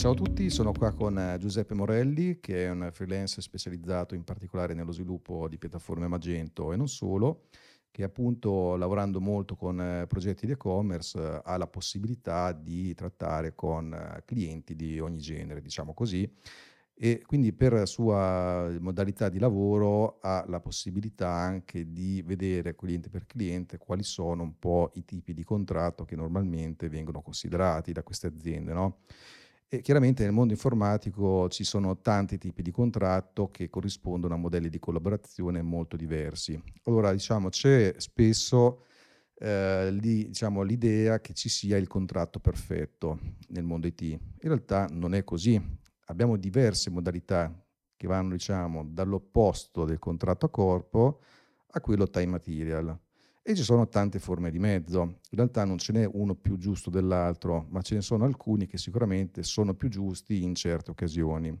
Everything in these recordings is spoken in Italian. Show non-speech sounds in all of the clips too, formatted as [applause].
ciao a tutti, sono qua con eh, Giuseppe Morelli, che è un freelance specializzato in particolare nello sviluppo di piattaforme Magento e non solo, che appunto lavorando molto con eh, progetti di e-commerce eh, ha la possibilità di trattare con clienti di ogni genere, diciamo così, e quindi per sua modalità di lavoro ha la possibilità anche di vedere cliente per cliente quali sono un po' i tipi di contratto che normalmente vengono considerati da queste aziende, no? E chiaramente nel mondo informatico ci sono tanti tipi di contratto che corrispondono a modelli di collaborazione molto diversi. Allora, diciamo, c'è spesso eh, lì, diciamo, l'idea che ci sia il contratto perfetto nel mondo IT. In realtà non è così abbiamo diverse modalità che vanno diciamo, dall'opposto del contratto a corpo a quello time material e ci sono tante forme di mezzo. In realtà non ce n'è uno più giusto dell'altro, ma ce ne sono alcuni che sicuramente sono più giusti in certe occasioni.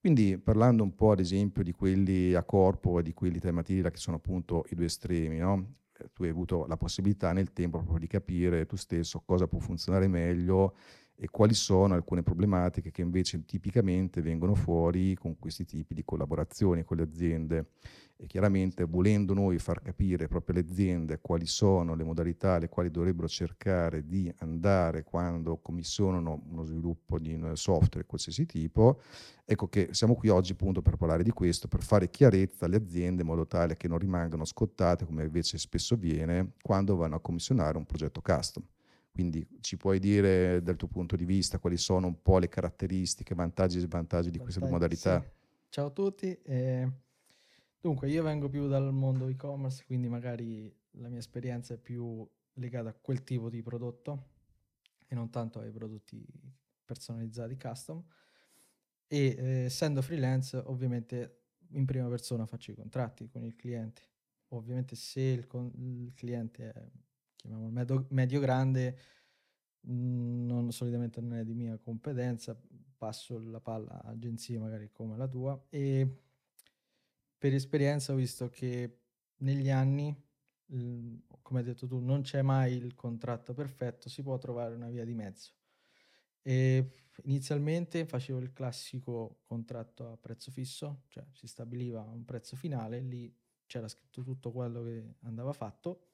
Quindi parlando un po' ad esempio di quelli a corpo e di quelli time material che sono appunto i due estremi, no? Tu hai avuto la possibilità nel tempo proprio di capire tu stesso cosa può funzionare meglio e quali sono alcune problematiche che invece tipicamente vengono fuori con questi tipi di collaborazioni con le aziende. E chiaramente volendo noi far capire proprio alle aziende quali sono le modalità alle quali dovrebbero cercare di andare quando commissionano uno sviluppo di software qualsiasi tipo, ecco che siamo qui oggi appunto per parlare di questo, per fare chiarezza alle aziende in modo tale che non rimangano scottate come invece spesso avviene quando vanno a commissionare un progetto custom. Quindi ci puoi dire dal tuo punto di vista quali sono un po' le caratteristiche, vantaggi e svantaggi di queste due modalità? Sì. Ciao a tutti. Eh, dunque, io vengo più dal mondo e-commerce, quindi magari la mia esperienza è più legata a quel tipo di prodotto e non tanto ai prodotti personalizzati custom. E eh, essendo freelance, ovviamente in prima persona faccio i contratti con il cliente. Ovviamente se il, con- il cliente è chiamiamolo medio, medio grande, mhmm, non, solitamente non è di mia competenza, passo la palla a agenzie magari come la tua e per esperienza ho visto che negli anni, come hai detto tu, non c'è mai il contratto perfetto, si può trovare una via di mezzo. E inizialmente facevo il classico contratto a prezzo fisso, cioè si stabiliva un prezzo finale, lì c'era scritto tutto quello che andava fatto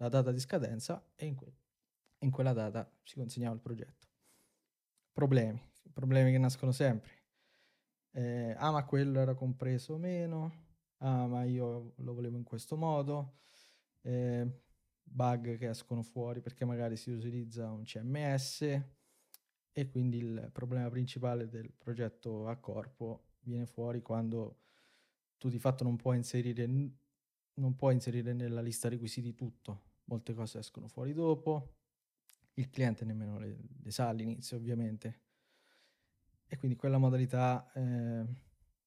la data di scadenza e in, que- in quella data si consegnava il progetto. Problemi, problemi che nascono sempre. Eh, ah, ma quello era compreso o meno? Ah, ma io lo volevo in questo modo. Eh, bug che escono fuori perché magari si utilizza un CMS e quindi il problema principale del progetto a corpo viene fuori quando tu di fatto non puoi inserire, non puoi inserire nella lista requisiti tutto, molte cose escono fuori dopo, il cliente nemmeno le, le sa all'inizio ovviamente. E quindi quella modalità eh,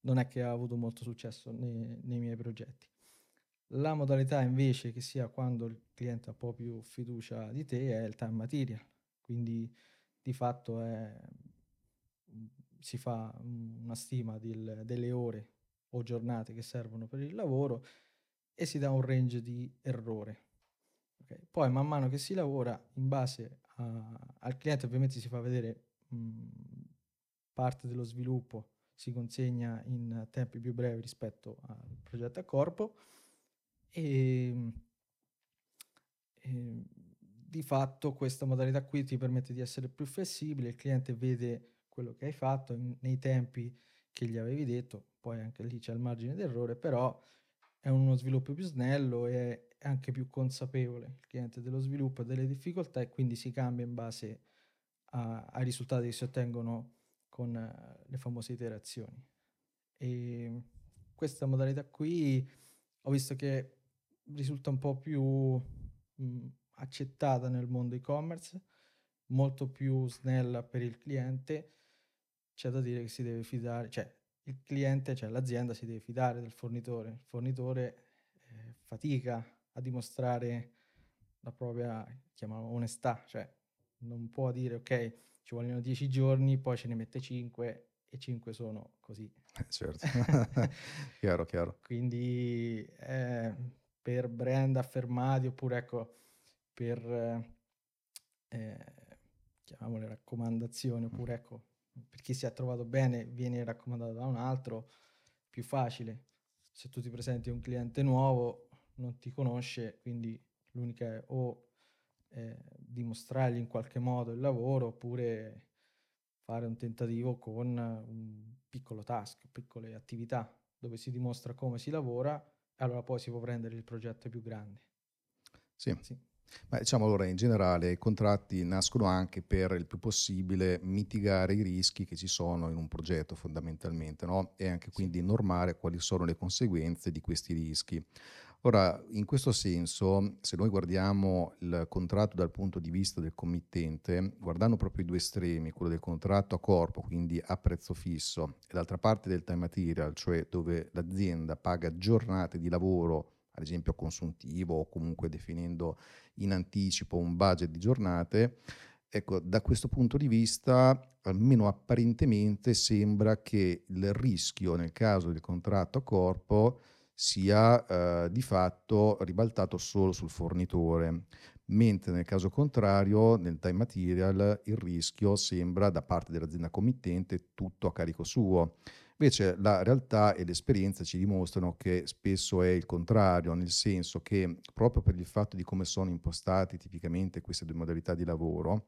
non è che ha avuto molto successo nei, nei, miei progetti. La modalità invece che sia quando il cliente ha un po' più fiducia di te è il time material, quindi di fatto è, si fa una stima del, delle ore o giornate che servono per il lavoro e si dà un range di errore. Okay. Poi man mano che si lavora, in base a, al cliente ovviamente si fa vedere mh, parte dello sviluppo, si consegna in tempi più brevi rispetto al progetto a corpo e, e di fatto questa modalità qui ti permette di essere più flessibile, il cliente vede quello che hai fatto in, nei tempi che gli avevi detto, poi anche lì c'è il margine d'errore, però è uno sviluppo più snello e è anche più consapevole il cliente dello sviluppo e delle difficoltà e quindi si cambia in base a, ai risultati che si ottengono con uh, le famose iterazioni. E questa modalità qui ho visto che risulta un po' più mh, accettata nel mondo e-commerce, molto più snella per il cliente. C'è da dire che si deve fidare, cioè il cliente, cioè l'azienda si deve fidare del fornitore. Il fornitore eh, fatica a dimostrare la propria, chiamiamola onestà, cioè non può dire ok, ci vogliono 10 giorni, poi ce ne mette 5 e 5 sono così. Eh, certo, [laughs] chiaro, chiaro. Quindi eh, per brand affermati oppure ecco per eh, chiamiamole raccomandazioni oppure ecco per chi si è trovato bene viene raccomandato da un altro, più facile. Se tu ti presenti un cliente nuovo, non ti conosce, quindi l'unica è o eh, dimostrargli in qualche modo il lavoro oppure fare un tentativo con un piccolo task, piccole attività dove si dimostra come si lavora e allora poi si può prendere il progetto più grande. Sì. sì. Ma diciamo allora in generale i contratti nascono anche per il più possibile mitigare i rischi che ci sono in un progetto fondamentalmente no? e anche quindi normare quali sono le conseguenze di questi rischi. Ora, in questo senso, se noi guardiamo il contratto dal punto di vista del committente, guardando proprio i due estremi, quello del contratto a corpo, quindi a prezzo fisso, e l'altra parte del time material, cioè dove l'azienda paga giornate di lavoro ad esempio consuntivo o comunque definendo in anticipo un budget di giornate, ecco, da questo punto di vista, almeno apparentemente, sembra che il rischio nel caso del contratto a corpo sia eh, di fatto ribaltato solo sul fornitore, mentre nel caso contrario, nel time material, il rischio sembra da parte dell'azienda committente tutto a carico suo. Invece la realtà e l'esperienza ci dimostrano che spesso è il contrario, nel senso che proprio per il fatto di come sono impostati tipicamente queste due modalità di lavoro,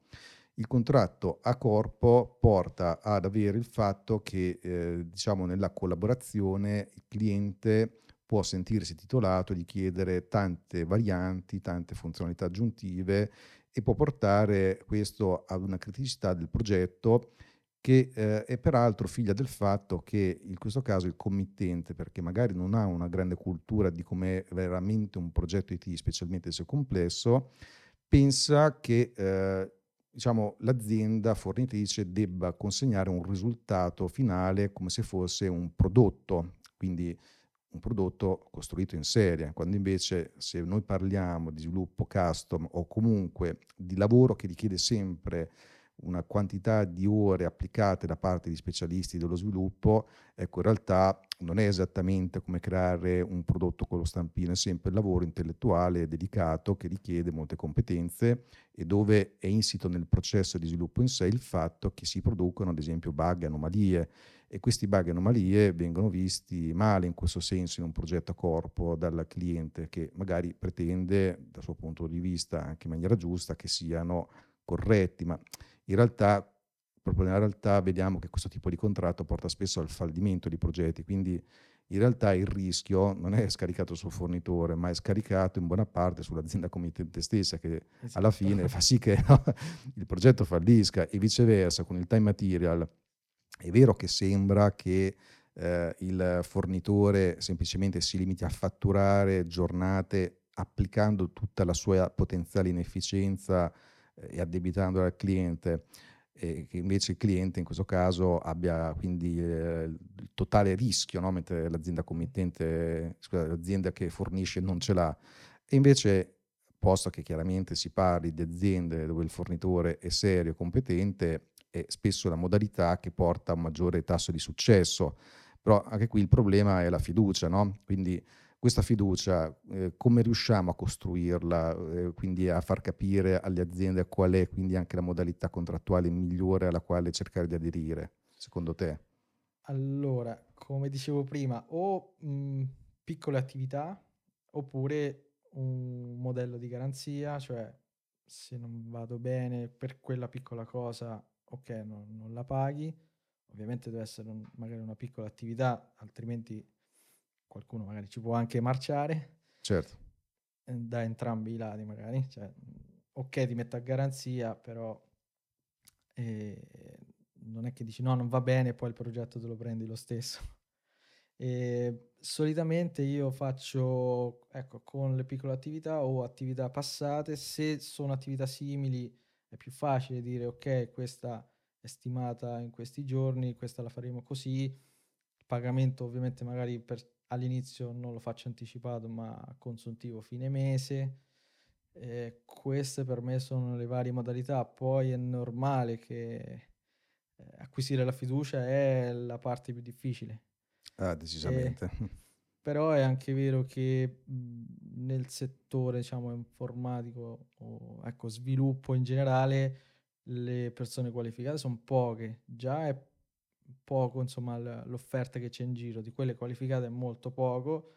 il contratto a corpo porta ad avere il fatto che eh, diciamo nella collaborazione il cliente può sentirsi titolato di chiedere tante varianti, tante funzionalità aggiuntive e può portare questo ad una criticità del progetto che eh, è peraltro figlia del fatto che in questo caso il committente, perché magari non ha una grande cultura di com'è veramente un progetto IT, specialmente se complesso, pensa che eh, diciamo, l'azienda fornitrice debba consegnare un risultato finale come se fosse un prodotto, quindi un prodotto costruito in serie, quando invece se noi parliamo di sviluppo custom o comunque di lavoro che richiede sempre una quantità di ore applicate da parte di specialisti dello sviluppo, ecco in realtà non è esattamente come creare un prodotto con lo stampino, è sempre il lavoro intellettuale dedicato che richiede molte competenze e dove è insito nel processo di sviluppo in sé il fatto che si producono ad esempio bug anomalie e questi bug e anomalie vengono visti male in questo senso in un progetto a corpo dal cliente che magari pretende dal suo punto di vista anche in maniera giusta che siano corretti, ma in realtà, proprio nella realtà, vediamo che questo tipo di contratto porta spesso al fallimento di progetti, quindi in realtà il rischio non è scaricato sul fornitore, ma è scaricato in buona parte sull'azienda committente stessa, che esatto. alla fine fa sì che no, il progetto fallisca e viceversa con il time material. È vero che sembra che eh, il fornitore semplicemente si limiti a fatturare giornate applicando tutta la sua potenziale inefficienza e addebitandola al cliente, e che invece il cliente in questo caso abbia quindi eh, il totale rischio, no? mentre l'azienda committente, scusa, l'azienda che fornisce non ce l'ha. E invece, posto che chiaramente si parli di aziende dove il fornitore è serio e competente, è spesso la modalità che porta a un maggiore tasso di successo. Però anche qui il problema è la fiducia, no? Quindi questa fiducia, eh, come riusciamo a costruirla, eh, quindi a far capire alle aziende qual è quindi anche la modalità contrattuale migliore alla quale cercare di aderire, secondo te? Allora, come dicevo prima, o mh, piccole attività oppure un modello di garanzia, cioè se non vado bene per quella piccola cosa, ok, no, non la paghi. Ovviamente deve essere un, magari una piccola attività, altrimenti qualcuno magari ci può anche marciare. Certo. Eh, da entrambi i lati magari. Cioè, ok, ti metto a garanzia, però eh, non è che dici no, non va bene, poi il progetto te lo prendi lo stesso. [laughs] E solitamente io faccio, ecco, con le piccole attività o attività passate, se sono attività simili è più facile dire ok, questa è stimata in questi giorni, questa la faremo così, il pagamento ovviamente magari per all'inizio non lo faccio anticipato ma consuntivo fine mese. Eh, queste per me sono le varie modalità, poi è normale che eh, acquisire la fiducia è la parte più difficile. Ah, decisamente. Eh, però è anche vero che mh, nel settore diciamo informatico o ecco, sviluppo in generale le persone qualificate sono poche, già è poco insomma l'offerta che c'è in giro, di quelle qualificate è molto poco.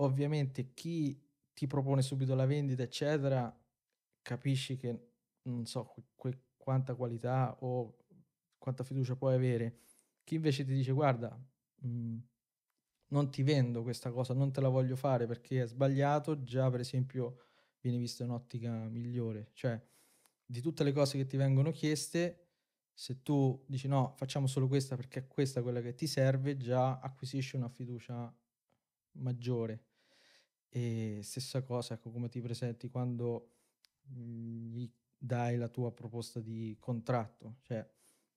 Ovviamente chi ti propone subito la vendita, eccetera, capisci che non so que- quanta qualità o quanta fiducia puoi avere. Chi invece ti dice guarda, mh, mhmm, non ti vendo questa cosa, non te la voglio fare perché è sbagliato, già per esempio viene visto in ottica migliore. Cioè, di tutte le cose che ti vengono chieste, se tu dici no, facciamo solo questa perché è questa quella che ti serve, già acquisisci una fiducia maggiore. E stessa cosa, ecco, come ti presenti quando gli dai la tua proposta di contratto. Cioè,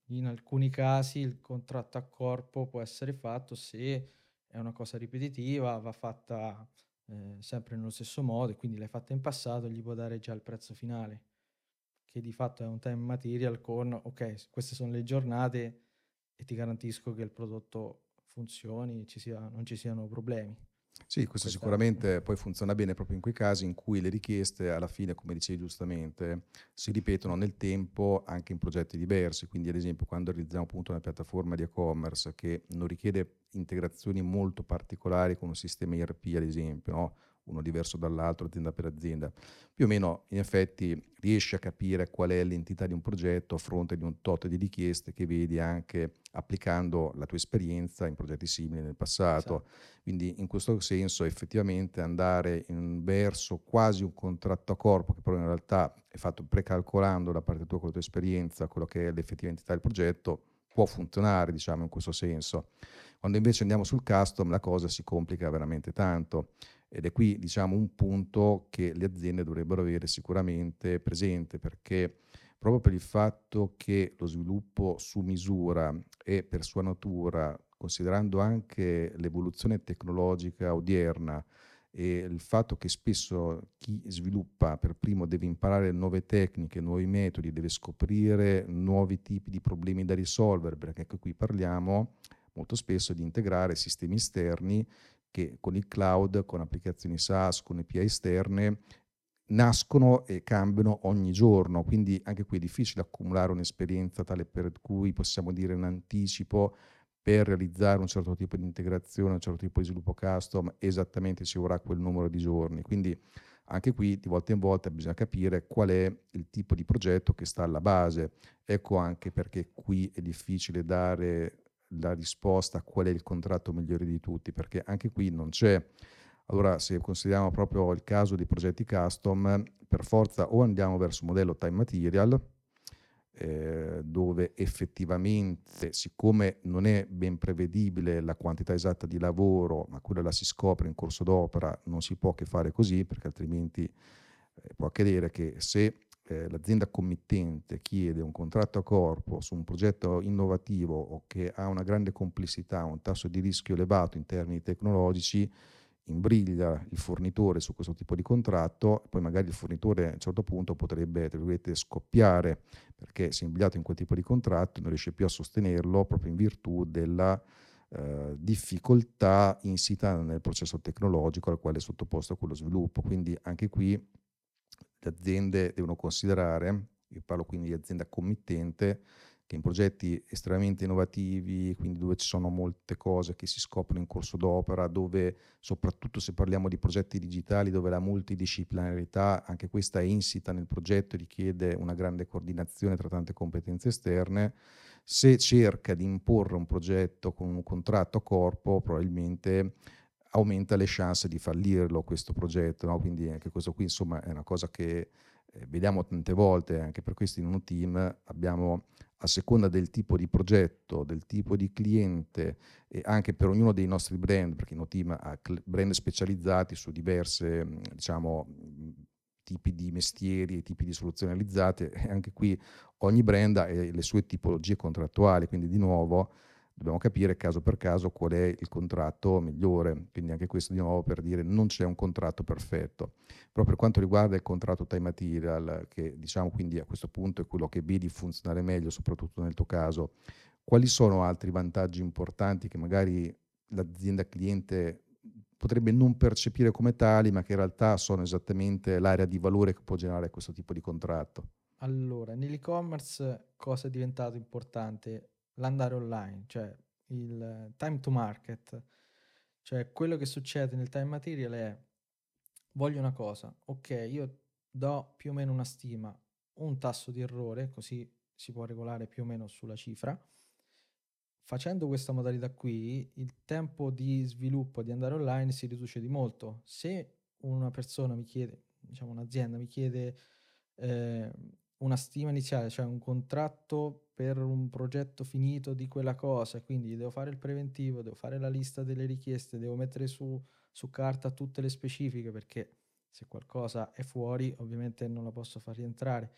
in alcuni casi il contratto a corpo può essere fatto se è una cosa ripetitiva, va fatta eh, sempre nello stesso modo e quindi l'hai fatta in passato, gli può dare già il prezzo finale, che di fatto è un time material con, ok, queste sono le giornate e ti garantisco che il prodotto funzioni, ci sia, non ci siano problemi. Sì, questo Questa sicuramente poi funziona bene proprio in quei casi in cui le richieste alla fine, come dicevi giustamente, si ripetono nel tempo anche in progetti diversi. Quindi ad esempio quando realizziamo appunto una piattaforma di e-commerce che non richiede integrazioni molto particolari con un sistema ERP ad esempio, no? Uno diverso dall'altro, azienda per azienda. Più o meno, in effetti, riesci a capire qual è l'entità di un progetto a fronte di un tot di richieste che vedi anche applicando la tua esperienza in progetti simili nel passato. Sì. Quindi, in questo senso, effettivamente andare in verso quasi un contratto a corpo, che però in realtà è fatto precalcolando da parte tua con la tua esperienza quello che è l'effettiva entità del progetto, può funzionare, diciamo, in questo senso. Quando invece andiamo sul custom la cosa si complica veramente tanto ed è qui diciamo un punto che le aziende dovrebbero avere sicuramente presente perché proprio per il fatto che lo sviluppo su misura è per sua natura, considerando anche l'evoluzione tecnologica odierna e il fatto che spesso chi sviluppa per primo deve imparare nuove tecniche, nuovi metodi, deve scoprire nuovi tipi di problemi da risolvere, perché anche qui parliamo molto spesso di integrare sistemi esterni che con il cloud, con applicazioni SaaS, con API esterne, nascono e cambiano ogni giorno, quindi anche qui è difficile accumulare un'esperienza tale per cui possiamo dire in anticipo per realizzare un certo tipo di integrazione, un certo tipo di sviluppo custom, esattamente ci vorrà quel numero di giorni. Quindi anche qui di volta in volta bisogna capire qual è il tipo di progetto che sta alla base. Ecco anche perché qui è difficile dare la risposta a qual è il contratto migliore di tutti, perché anche qui non c'è. Allora, se consideriamo proprio il caso dei progetti custom, per forza o andiamo verso un modello time material, eh, dove effettivamente, siccome non è ben prevedibile la quantità esatta di lavoro, ma quella la si scopre in corso d'opera, non si può che fare così, perché altrimenti eh, può accadere che se eh, l'azienda committente chiede un contratto a corpo su un progetto innovativo o che ha una grande complessità, un tasso di rischio elevato in termini tecnologici, imbriglia il fornitore su questo tipo di contratto, poi magari il fornitore a un certo punto potrebbe scoppiare perché si è imbrigliato in quel tipo di contratto e non riesce più a sostenerlo proprio in virtù della eh, difficoltà insita nel processo tecnologico al quale è sottoposto quello sviluppo. Quindi anche qui le aziende devono considerare, io parlo quindi di azienda committente, che in progetti estremamente innovativi, quindi dove ci sono molte cose che si scoprono in corso d'opera, dove soprattutto se parliamo di progetti digitali, dove la multidisciplinarità, anche questa è insita nel progetto, richiede una grande coordinazione tra tante competenze esterne, se cerca di imporre un progetto con un contratto a corpo, probabilmente aumenta le chance di fallirlo questo progetto, no? quindi anche questo qui insomma è una cosa che eh, vediamo tante volte, anche per questo in un team abbiamo a seconda del tipo di progetto, del tipo di cliente e anche per ognuno dei nostri brand, perché in un team ha brand specializzati su diverse diciamo, tipi di mestieri e tipi di soluzioni realizzate [laughs] e anche qui ogni brand ha le sue tipologie contrattuali, quindi di nuovo dobbiamo capire caso per caso qual è il contratto migliore, quindi anche questo di nuovo per dire non c'è un contratto perfetto. Però per quanto riguarda il contratto time material, che diciamo quindi a questo punto è quello che vedi funzionare meglio, soprattutto nel tuo caso, quali sono altri vantaggi importanti che magari l'azienda cliente potrebbe non percepire come tali, ma che in realtà sono esattamente l'area di valore che può generare questo tipo di contratto? Allora, nell'e-commerce cosa è diventato importante? L'andare online, cioè il time to market, cioè quello che succede nel time material è voglio una cosa, ok, io do più o meno una stima, un tasso di errore, così si può regolare più o meno sulla cifra. Facendo questa modalità qui, il tempo di sviluppo di andare online si riduce di molto. Se una persona mi chiede, diciamo un'azienda mi chiede eh, una stima iniziale, cioè un contratto per un progetto finito di quella cosa, quindi devo fare il preventivo, devo fare la lista delle richieste, devo mettere su, su carta tutte le specifiche perché se qualcosa è fuori ovviamente non la posso far rientrare.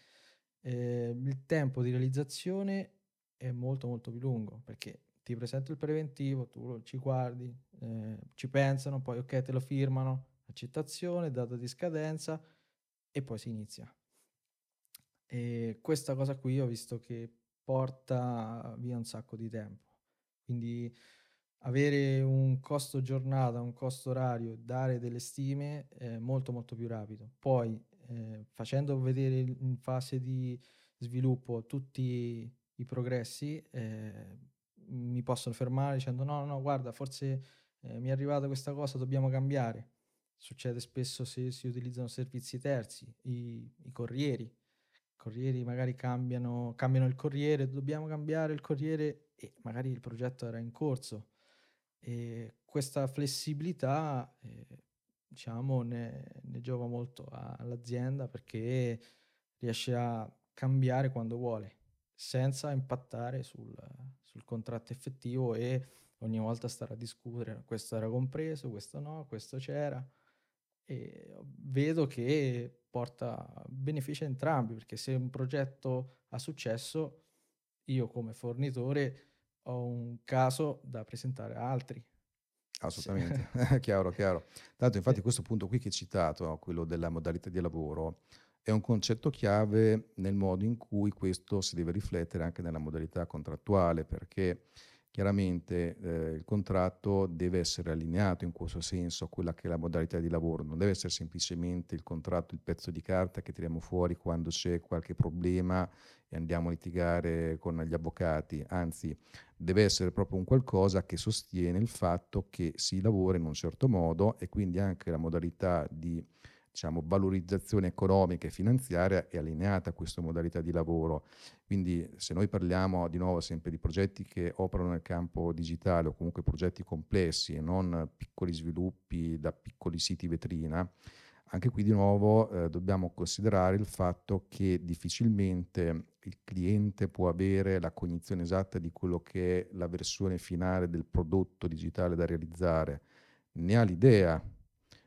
Eh, il tempo di realizzazione è molto molto più lungo perché ti presento il preventivo, tu ci guardi, eh, ci pensano, poi ok te lo firmano, accettazione, data di scadenza e poi si inizia. E questa cosa qui ho visto che porta via un sacco di tempo. Quindi avere un costo giornata, un costo orario, dare delle stime è molto molto più rapido. Poi eh, facendo vedere in fase di sviluppo tutti i progressi, eh, mi possono fermare dicendo no, no, guarda, forse eh, mi è arrivata questa cosa, dobbiamo cambiare. Succede spesso se si utilizzano servizi terzi, i, i corrieri corrieri magari cambiano, cambiano il corriere, dobbiamo cambiare il corriere e magari il progetto era in corso. E questa flessibilità, eh, diciamo, ne, ne, giova molto all'azienda perché riesce a cambiare quando vuole, senza impattare sul, sul contratto effettivo e ogni volta stare a discutere, questo era compreso, questo no, questo c'era e vedo che porta benefici a entrambi, perché se un progetto ha successo, io come fornitore ho un caso da presentare a altri. Assolutamente, [laughs] [laughs] chiaro, chiaro. Tanto infatti sì. questo punto qui che hai citato, quello della modalità di lavoro, è un concetto chiave nel modo in cui questo si deve riflettere anche nella modalità contrattuale, perché Chiaramente eh, il contratto deve essere allineato in questo senso a quella che è la modalità di lavoro, non deve essere semplicemente il contratto, il pezzo di carta che tiriamo fuori quando c'è qualche problema e andiamo a litigare con gli avvocati, anzi deve essere proprio un qualcosa che sostiene il fatto che si lavora in un certo modo e quindi anche la modalità di diciamo, valorizzazione economica e finanziaria è allineata a questa modalità di lavoro. Quindi se noi parliamo di nuovo sempre di progetti che operano nel campo digitale o comunque progetti complessi e non piccoli sviluppi da piccoli siti vetrina, anche qui di nuovo eh, dobbiamo considerare il fatto che difficilmente il cliente può avere la cognizione esatta di quello che è la versione finale del prodotto digitale da realizzare, ne ha l'idea,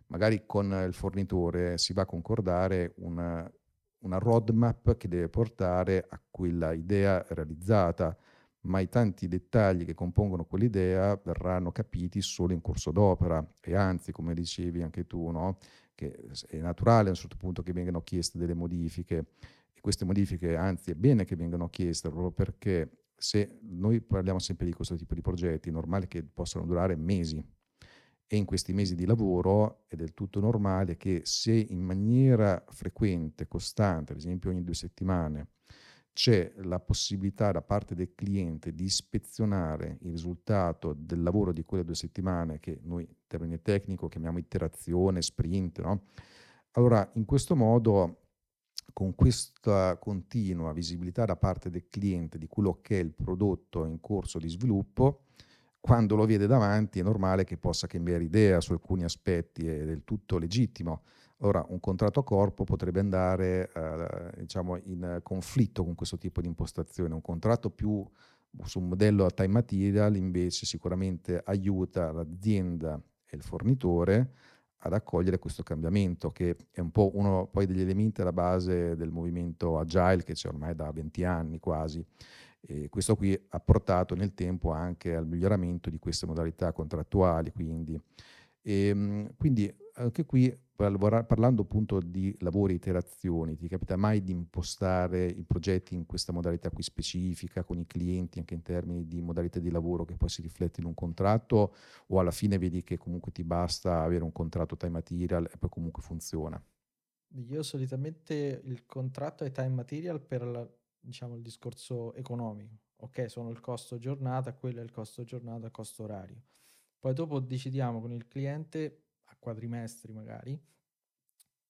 magari con il fornitore si va a concordare una, una roadmap che deve portare a quella idea realizzata, ma i tanti dettagli che compongono quell'idea verranno capiti solo in corso d'opera e anzi, come dicevi anche tu, no? che è naturale a un certo punto che vengano chieste delle modifiche e queste modifiche, anzi è bene che vengano chieste proprio perché se noi parliamo sempre di questo tipo di progetti, è normale che possano durare mesi, e in questi mesi di lavoro è del tutto normale che se in maniera frequente, costante, ad esempio ogni due settimane, c'è la possibilità da parte del cliente di ispezionare il risultato del lavoro di quelle due settimane, che noi in termine tecnico chiamiamo iterazione, sprint, no? allora in questo modo con questa continua visibilità da parte del cliente di quello che è il prodotto in corso di sviluppo, quando lo vede davanti è normale che possa cambiare idea su alcuni aspetti, è del tutto legittimo. Ora, un contratto a corpo potrebbe andare eh, diciamo in conflitto con questo tipo di impostazione. Un contratto più su un modello a time material invece sicuramente aiuta l'azienda e il fornitore ad accogliere questo cambiamento che è un po' uno poi degli elementi alla base del movimento agile che c'è ormai da 20 anni quasi e questo qui ha portato nel tempo anche al miglioramento di queste modalità contrattuali. Quindi, e, ehm, quindi anche qui parlando appunto di lavori e iterazioni, ti capita mai di impostare i progetti in questa modalità qui specifica con i clienti anche in termini di modalità di lavoro che poi si riflette in un contratto o alla fine vedi che comunque ti basta avere un contratto time material e poi comunque funziona? Io solitamente il contratto è time material per la, diciamo, il discorso economico. Ok, sono il costo giornata, quello è il costo giornata, costo orario. Poi dopo decidiamo con il cliente, a quadrimestri magari,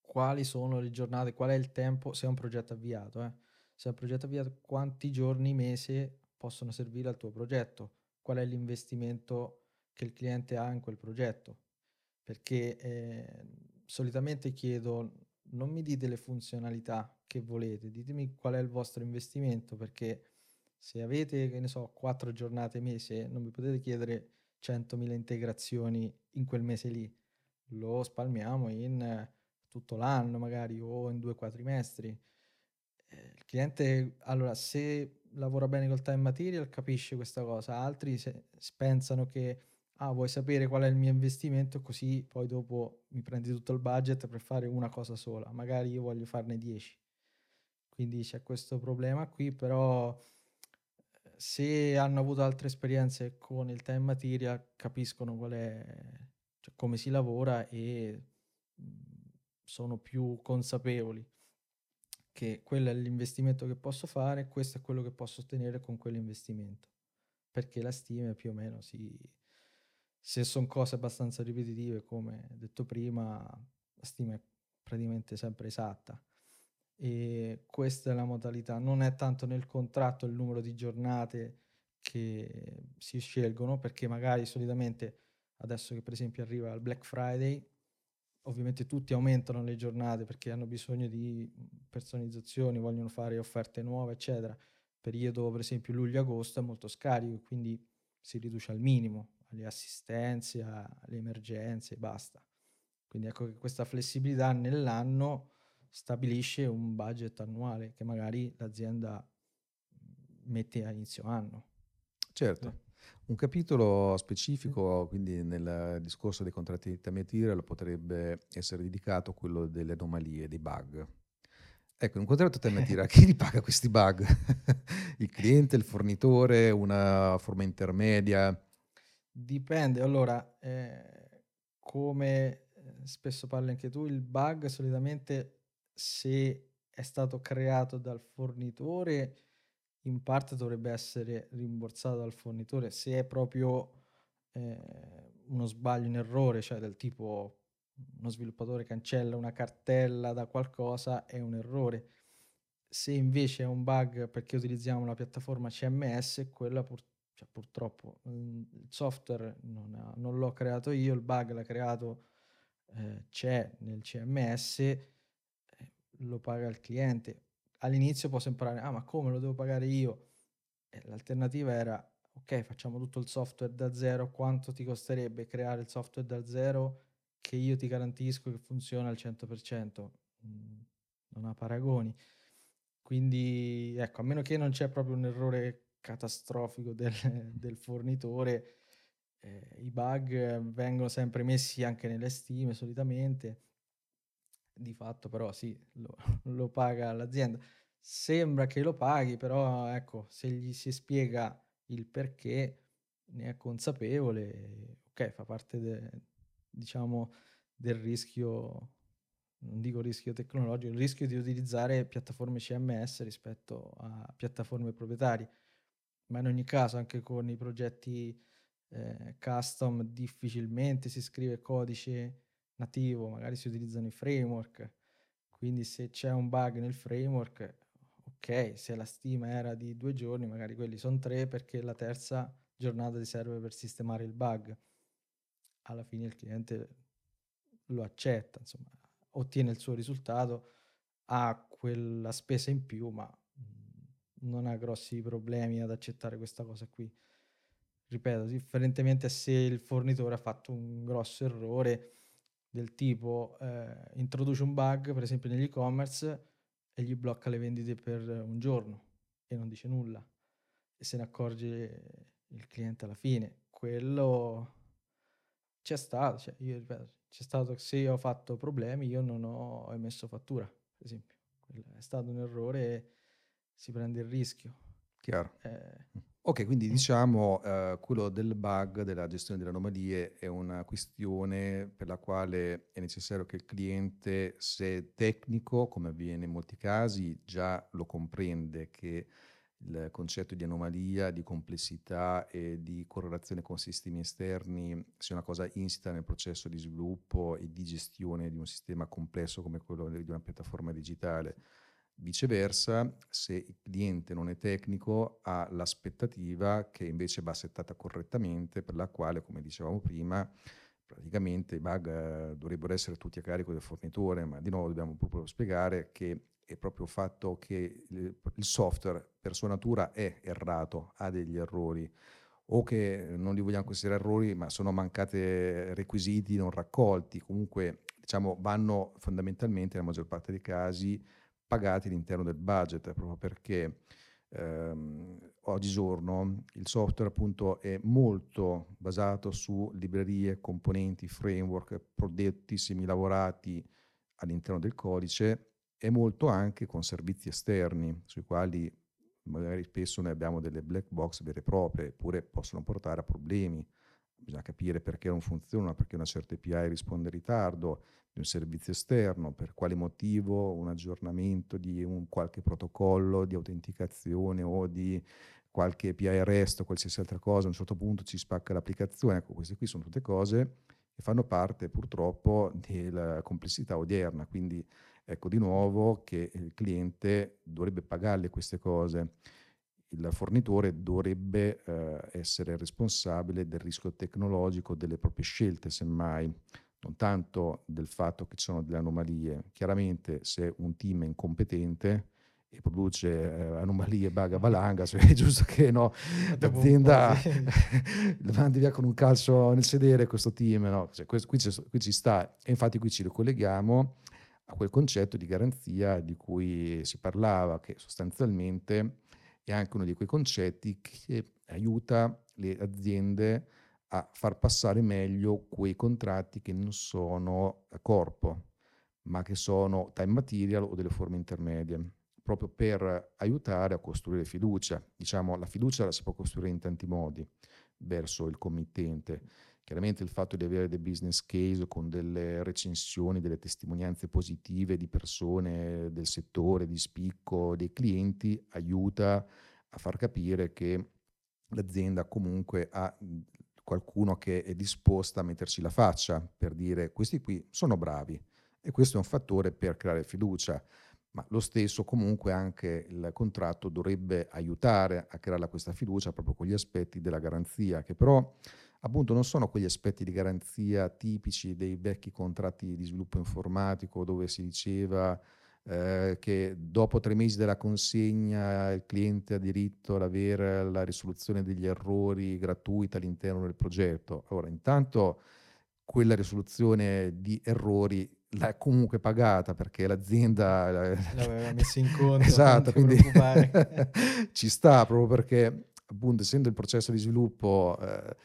quali sono le giornate, qual è il tempo, se è un progetto avviato, eh. se è un progetto avviato, quanti giorni, mese possono servire al tuo progetto, qual è l'investimento che il cliente ha in quel progetto. Perché eh, solitamente chiedo non mi dite le funzionalità che volete, ditemi qual è il vostro investimento, perché se avete, che ne so, quattro giornate mese, non mi potete chiedere 100.000 integrazioni in quel mese lì, lo spalmiamo in tutto l'anno magari o in due quadrimestri. Eh, il cliente, allora, se lavora bene col time material capisce questa cosa, altri se, pensano che ah, vuoi sapere qual è il mio investimento, così poi dopo mi prendi tutto il budget per fare una cosa sola, magari io voglio farne 10. Quindi c'è questo problema qui, però se hanno avuto altre esperienze con il time material capiscono qual è, cioè come si lavora e sono più consapevoli che quello è l'investimento che posso fare, questo è quello che posso ottenere con quell'investimento. Perché la stima più o meno si, se sono cose abbastanza ripetitive, come detto prima, la stima è praticamente sempre esatta. E questa è la modalità. Non è tanto nel contratto il numero di giornate che si scelgono, perché magari solitamente adesso che per esempio arriva il Black Friday, ovviamente tutti aumentano le giornate perché hanno bisogno di personalizzazioni, vogliono fare offerte nuove, eccetera. Periodo per esempio luglio-agosto è molto scarico, quindi si riduce al minimo alle assistenze, alle emergenze e basta. Quindi ecco che questa flessibilità nell'anno stabilisce un budget annuale che magari l'azienda mette a inizio anno. Certo. Sì. Un capitolo specifico, quindi nel discorso dei contratti di time potrebbe essere dedicato a quello delle anomalie, dei bug. Ecco, in un contratto time a [laughs] chi li paga questi bug? [laughs] il cliente, il fornitore, una forma intermedia? Dipende, allora, eh, come eh, spesso parli anche tu, il bug solitamente se è stato creato dal fornitore, in parte dovrebbe essere rimborsato dal fornitore, se è proprio eh, uno sbaglio, un errore, cioè del tipo uno sviluppatore cancella una cartella da qualcosa, è un errore. Se invece è un bug perché utilizziamo una piattaforma CMS, quella purtroppo cioè, purtroppo mhmm, il software non, ha, non, l'ho creato io, il bug l'ha creato, eh, c'è nel CMS, lo paga il cliente. All'inizio può sembrare, ah ma come lo devo pagare io? Eh, l'alternativa era, ok, facciamo tutto il software da zero, quanto ti costerebbe creare il software da zero che io ti garantisco che funziona al 100%? Mm, non ha paragoni. Quindi, ecco, a meno che non c'è proprio un errore catastrofico del, [laughs] del fornitore, eh, i bug vengono sempre messi anche nelle stime solitamente, di fatto però sì, lo, [laughs] lo paga l'azienda. Sembra che lo paghi, però ecco, se gli si spiega il perché ne è consapevole, ok, fa parte de, diciamo del rischio non dico rischio tecnologico, il rischio di utilizzare piattaforme CMS rispetto a piattaforme proprietarie ma in ogni caso anche con i progetti eh, custom difficilmente si scrive codice nativo, magari si utilizzano i framework, quindi se c'è un bug nel framework, ok, se la stima era di due giorni, magari quelli sono tre perché la terza giornata ti serve per sistemare il bug. Alla fine il cliente lo accetta, insomma, ottiene il suo risultato, ha quella spesa in più, ma non ha grossi problemi ad accettare questa cosa qui. Ripeto, differentemente se il fornitore ha fatto un grosso errore del tipo eh, introduce un bug, per esempio negli e-commerce, e gli blocca le vendite per un giorno e non dice nulla e se ne accorge il cliente alla fine. Quello c'è stato, cioè io ripeto, c'è stato se ho fatto problemi, io non ho emesso fattura, per esempio. Quello è stato un errore si prende il rischio. Chiaro. Eh, Ok, quindi diciamo eh, quello del bug, della gestione delle anomalie è una questione per la quale è necessario che il cliente, se è tecnico, come avviene in molti casi, già lo comprende che il concetto di anomalia, di complessità e di correlazione con sistemi esterni sia una cosa insita nel processo di sviluppo e di gestione di un sistema complesso come quello di una piattaforma digitale. Viceversa, se il cliente non è tecnico, ha l'aspettativa che invece va settata correttamente, per la quale, come dicevamo prima, praticamente i bug eh, dovrebbero essere tutti a carico del fornitore, ma di nuovo dobbiamo proprio spiegare che è proprio fatto che il software per sua natura è errato, ha degli errori, o che non li vogliamo considerare errori, ma sono mancati requisiti non raccolti, comunque diciamo vanno fondamentalmente nella maggior parte dei casi pagati all'interno del budget, proprio perché ehm, oggigiorno il software appunto è molto basato su librerie, componenti, framework, prodotti semilavorati all'interno del codice e molto anche con servizi esterni sui quali magari spesso noi abbiamo delle black box vere e proprie, eppure possono portare a problemi. Bisogna capire perché non funziona, perché una certa API risponde in ritardo, di un servizio esterno, per quale motivo un aggiornamento di un qualche protocollo di autenticazione o di qualche API REST o qualsiasi altra cosa, a un certo punto ci spacca l'applicazione. Ecco, queste qui sono tutte cose che fanno parte purtroppo della complessità odierna, quindi ecco di nuovo che il cliente dovrebbe pagarle queste cose. Il fornitore dovrebbe eh, essere responsabile del rischio tecnologico delle proprie scelte, semmai non tanto del fatto che ci sono delle anomalie. Chiaramente se un team è incompetente e produce eh, anomalie, bug a valanga, cioè è giusto che no, [laughs] l'azienda [laughs] mandi via con un calcio nel sedere questo team, no? cioè, questo, qui, qui, ci sta e infatti qui ci ricolleghiamo a quel concetto di garanzia di cui si parlava, che sostanzialmente è anche uno di quei concetti che aiuta le aziende a far passare meglio quei contratti che non sono a corpo, ma che sono time material o delle forme intermedie, proprio per aiutare a costruire fiducia. Diciamo, la fiducia la si può costruire in tanti modi verso il committente. Chiaramente il fatto di avere dei business case con delle recensioni, delle testimonianze positive di persone del settore, di spicco, dei clienti, aiuta a far capire che l'azienda comunque ha qualcuno che è disposta a metterci la faccia per dire questi qui sono bravi e questo è un fattore per creare fiducia, ma lo stesso comunque anche il contratto dovrebbe aiutare a creare questa fiducia proprio con gli aspetti della garanzia, che però appunto non sono quegli aspetti di garanzia tipici dei vecchi contratti di sviluppo informatico dove si diceva eh, che dopo tre mesi della consegna il cliente ha diritto ad avere la risoluzione degli errori gratuita all'interno del progetto. Ora, intanto quella risoluzione di errori l'ha comunque pagata perché l'azienda l'aveva messa in conto. [laughs] esatto, quindi [laughs] ci sta proprio perché appunto essendo il processo di sviluppo eh, eh,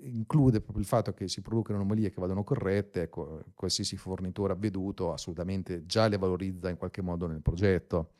include proprio il fatto che si producano anomalie che vadano corrette, ecco, qualsiasi fornitore avveduto assolutamente già le valorizza in qualche modo nel progetto.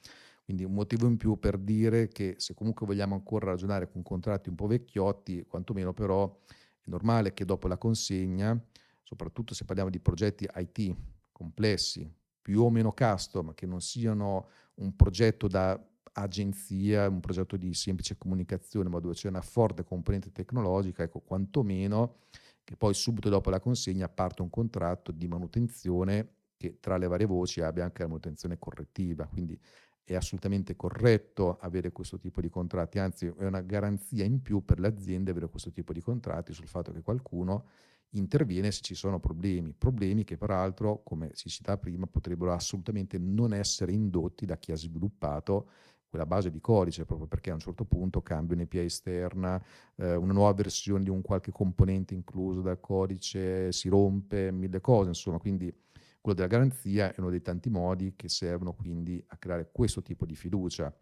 Quindi un motivo in più per dire che se comunque vogliamo ancora ragionare con contratti un po' vecchiotti, quantomeno però è normale che dopo la consegna, soprattutto se parliamo di progetti IT complessi, più o meno custom, che non siano un progetto da agenzia, un progetto di semplice comunicazione, ma dove c'è una forte componente tecnologica, ecco, quantomeno che poi subito dopo la consegna parte un contratto di manutenzione che tra le varie voci abbia anche la manutenzione correttiva. Quindi è assolutamente corretto avere questo tipo di contratti, anzi è una garanzia in più per le aziende avere questo tipo di contratti sul fatto che qualcuno interviene se ci sono problemi, problemi che peraltro, come si citava prima, potrebbero assolutamente non essere indotti da chi ha sviluppato quella base di codice, proprio perché a un certo punto cambia un'API esterna, eh, una nuova versione di un qualche componente incluso dal codice, si rompe, mille cose, insomma, quindi quello della garanzia è uno dei tanti modi che servono quindi a creare questo tipo di fiducia.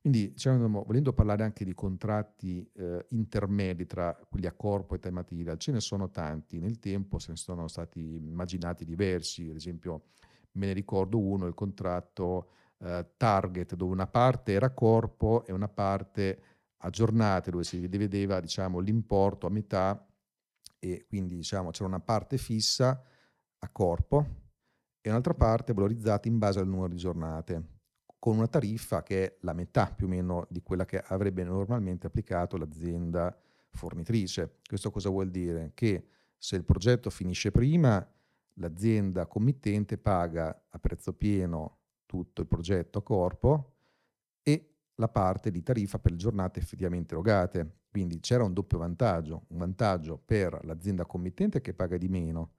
Quindi, diciamo, volendo parlare anche di contratti eh, intermedi tra quelli a corpo e time material, ce ne sono tanti. Nel tempo se ne sono stati immaginati diversi, ad esempio me ne ricordo uno, il contratto eh, target dove una parte era corpo e una parte a giornate dove si vedeva diciamo, l'importo a metà e quindi diciamo, c'era una parte fissa a corpo e un'altra parte valorizzata in base al numero di giornate con una tariffa che è la metà più o meno di quella che avrebbe normalmente applicato l'azienda fornitrice. Questo cosa vuol dire? Che se il progetto finisce prima, l'azienda committente paga a prezzo pieno tutto il progetto a corpo e la parte di tariffa per le giornate effettivamente erogate. Quindi c'era un doppio vantaggio, un vantaggio per l'azienda committente che paga di meno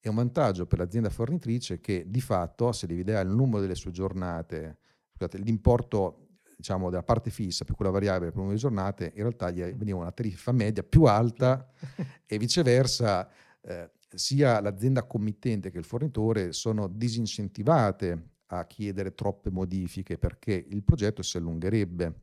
e un vantaggio per l'azienda fornitrice che di fatto se divide il numero delle sue giornate scusate, l'importo diciamo, della parte fissa più quella variabile per numero di giornate, in realtà gli veniva una tariffa media più alta e viceversa eh, sia l'azienda committente che il fornitore sono disincentivate a chiedere troppe modifiche perché il progetto si allungherebbe.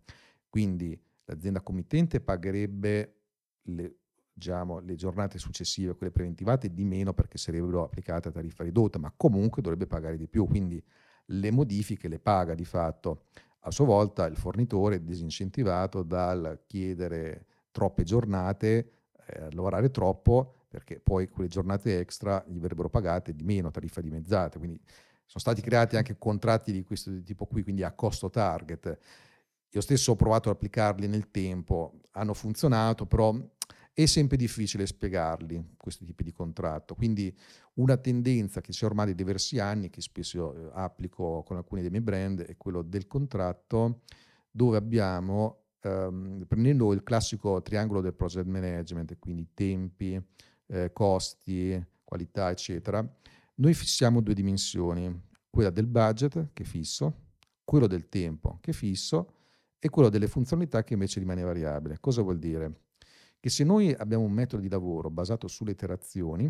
Quindi l'azienda committente pagherebbe le, diciamo, le giornate successive, quelle preventivate, di meno perché sarebbero applicate a tariffa ridotta, ma comunque dovrebbe pagare di più. Quindi le modifiche le paga di fatto. A sua volta il fornitore è disincentivato dal chiedere troppe giornate, eh, lavorare troppo, perché poi quelle giornate extra gli verrebbero pagate di meno, tariffa dimezzata. Quindi sono stati creati anche contratti di questo tipo qui, quindi a costo target. Io stesso ho provato ad applicarli nel tempo, hanno funzionato, però è sempre difficile spiegarli, questi tipi di contratto. Quindi una tendenza che c'è ormai da diversi anni, che spesso eh, applico con alcuni dei miei brand, è quello del contratto dove abbiamo, ehm, prendendo il classico triangolo del project management, quindi tempi, eh, costi, qualità, eccetera, noi fissiamo due dimensioni, quella del budget che è fisso, quello del tempo che è fisso e quello delle funzionalità che invece rimane variabile. Cosa vuol dire? che se noi abbiamo un metodo di lavoro basato sulle iterazioni,